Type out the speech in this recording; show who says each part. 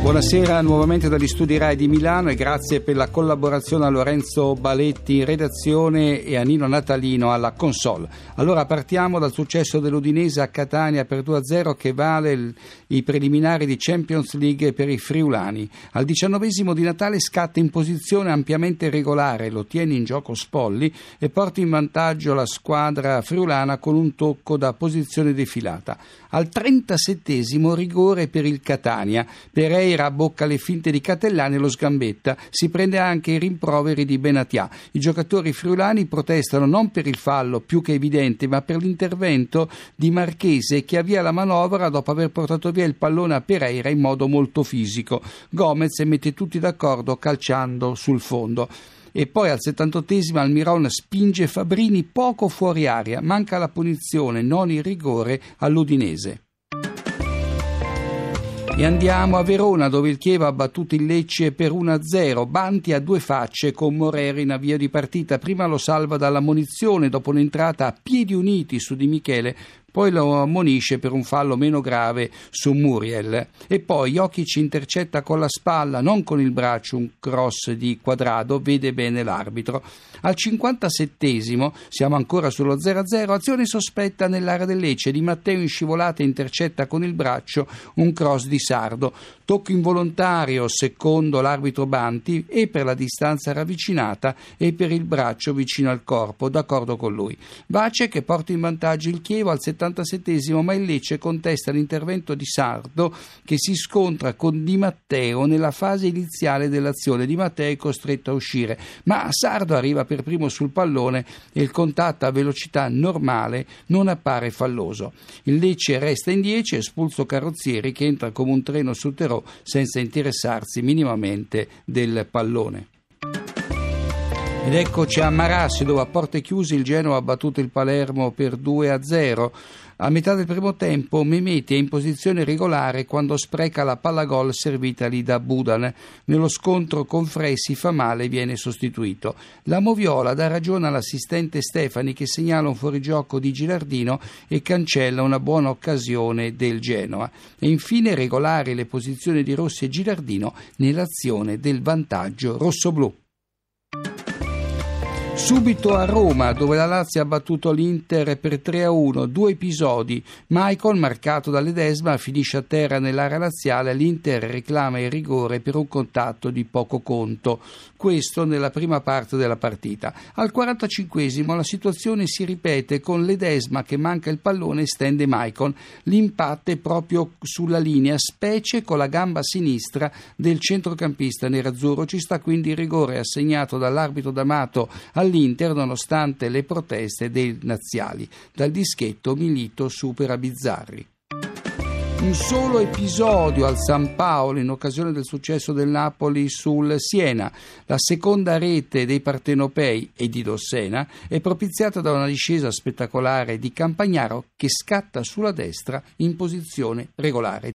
Speaker 1: Buonasera nuovamente dagli studi RAI di Milano e grazie per la collaborazione a Lorenzo Baletti in redazione e a Nino Natalino alla console. Allora partiamo dal successo dell'Udinese a Catania per 2-0 che vale il, i preliminari di Champions League per i friulani. Al diciannovesimo di Natale scatta in posizione ampiamente regolare, lo tiene in gioco Spolli e porta in vantaggio la squadra friulana con un tocco da posizione defilata. Al 37 rigore per il Catania. Pereira abbocca le finte di Catellani e lo sgambetta. Si prende anche i rimproveri di Benatia. I giocatori friulani protestano non per il fallo più che evidente, ma per l'intervento di Marchese che avvia la manovra dopo aver portato via il pallone a Pereira in modo molto fisico. Gomez mette tutti d'accordo calciando sul fondo e poi al 78esimo Almiron spinge Fabrini poco fuori aria, manca la punizione, non il rigore all'Udinese. E andiamo a Verona dove il Chievo ha battuto il Lecce per 1-0. Banti a due facce con Morera in avvio di partita. Prima lo salva dalla munizione dopo un'entrata a piedi uniti su Di Michele poi lo ammonisce per un fallo meno grave su Muriel e poi Jokic intercetta con la spalla, non con il braccio, un cross di quadrado, vede bene l'arbitro. Al 57 siamo ancora sullo 0-0, azione sospetta nell'area del Lecce, Di Matteo in scivolata intercetta con il braccio un cross di Sardo, tocco involontario secondo l'arbitro Banti e per la distanza ravvicinata e per il braccio vicino al corpo, d'accordo con lui. Vace che porta in vantaggio il Chievo al 70 77 ma il Lecce contesta l'intervento di Sardo che si scontra con Di Matteo nella fase iniziale dell'azione. Di Matteo è costretto a uscire, ma Sardo arriva per primo sul pallone e il contatto a velocità normale non appare falloso. Il Lecce resta in 10 espulso Carrozzieri che entra come un treno su Terò senza interessarsi minimamente del pallone. Ed eccoci a Marassi dove a porte chiuse il Genoa ha battuto il Palermo per 2 a 0. A metà del primo tempo Mimeti è in posizione regolare quando spreca la palla gol servitagli da Budan. Nello scontro con Fressi fa male e viene sostituito. La Moviola dà ragione all'assistente Stefani che segnala un fuorigioco di Gilardino e cancella una buona occasione del Genoa. E infine regolare le posizioni di Rossi e Gilardino nell'azione del vantaggio rossoblù. Subito a Roma, dove la Lazio ha battuto l'Inter per 3-1, due episodi. Michael, marcato da Ledesma, finisce a terra nell'area laziale. L'Inter reclama il rigore per un contatto di poco conto. Questo nella prima parte della partita. Al 45esimo la situazione si ripete con Ledesma che manca il pallone e stende Michael. L'impatto è proprio sulla linea, specie con la gamba sinistra del centrocampista nerazzurro. Ci sta quindi il rigore assegnato dall'arbitro D'Amato al all'Inter nonostante le proteste dei naziali. Dal dischetto Milito supera Bizzarri. Un solo episodio al San Paolo in occasione del successo del Napoli sul Siena. La seconda rete dei partenopei e di Dossena è propiziata da una discesa spettacolare di Campagnaro che scatta sulla destra in posizione regolare.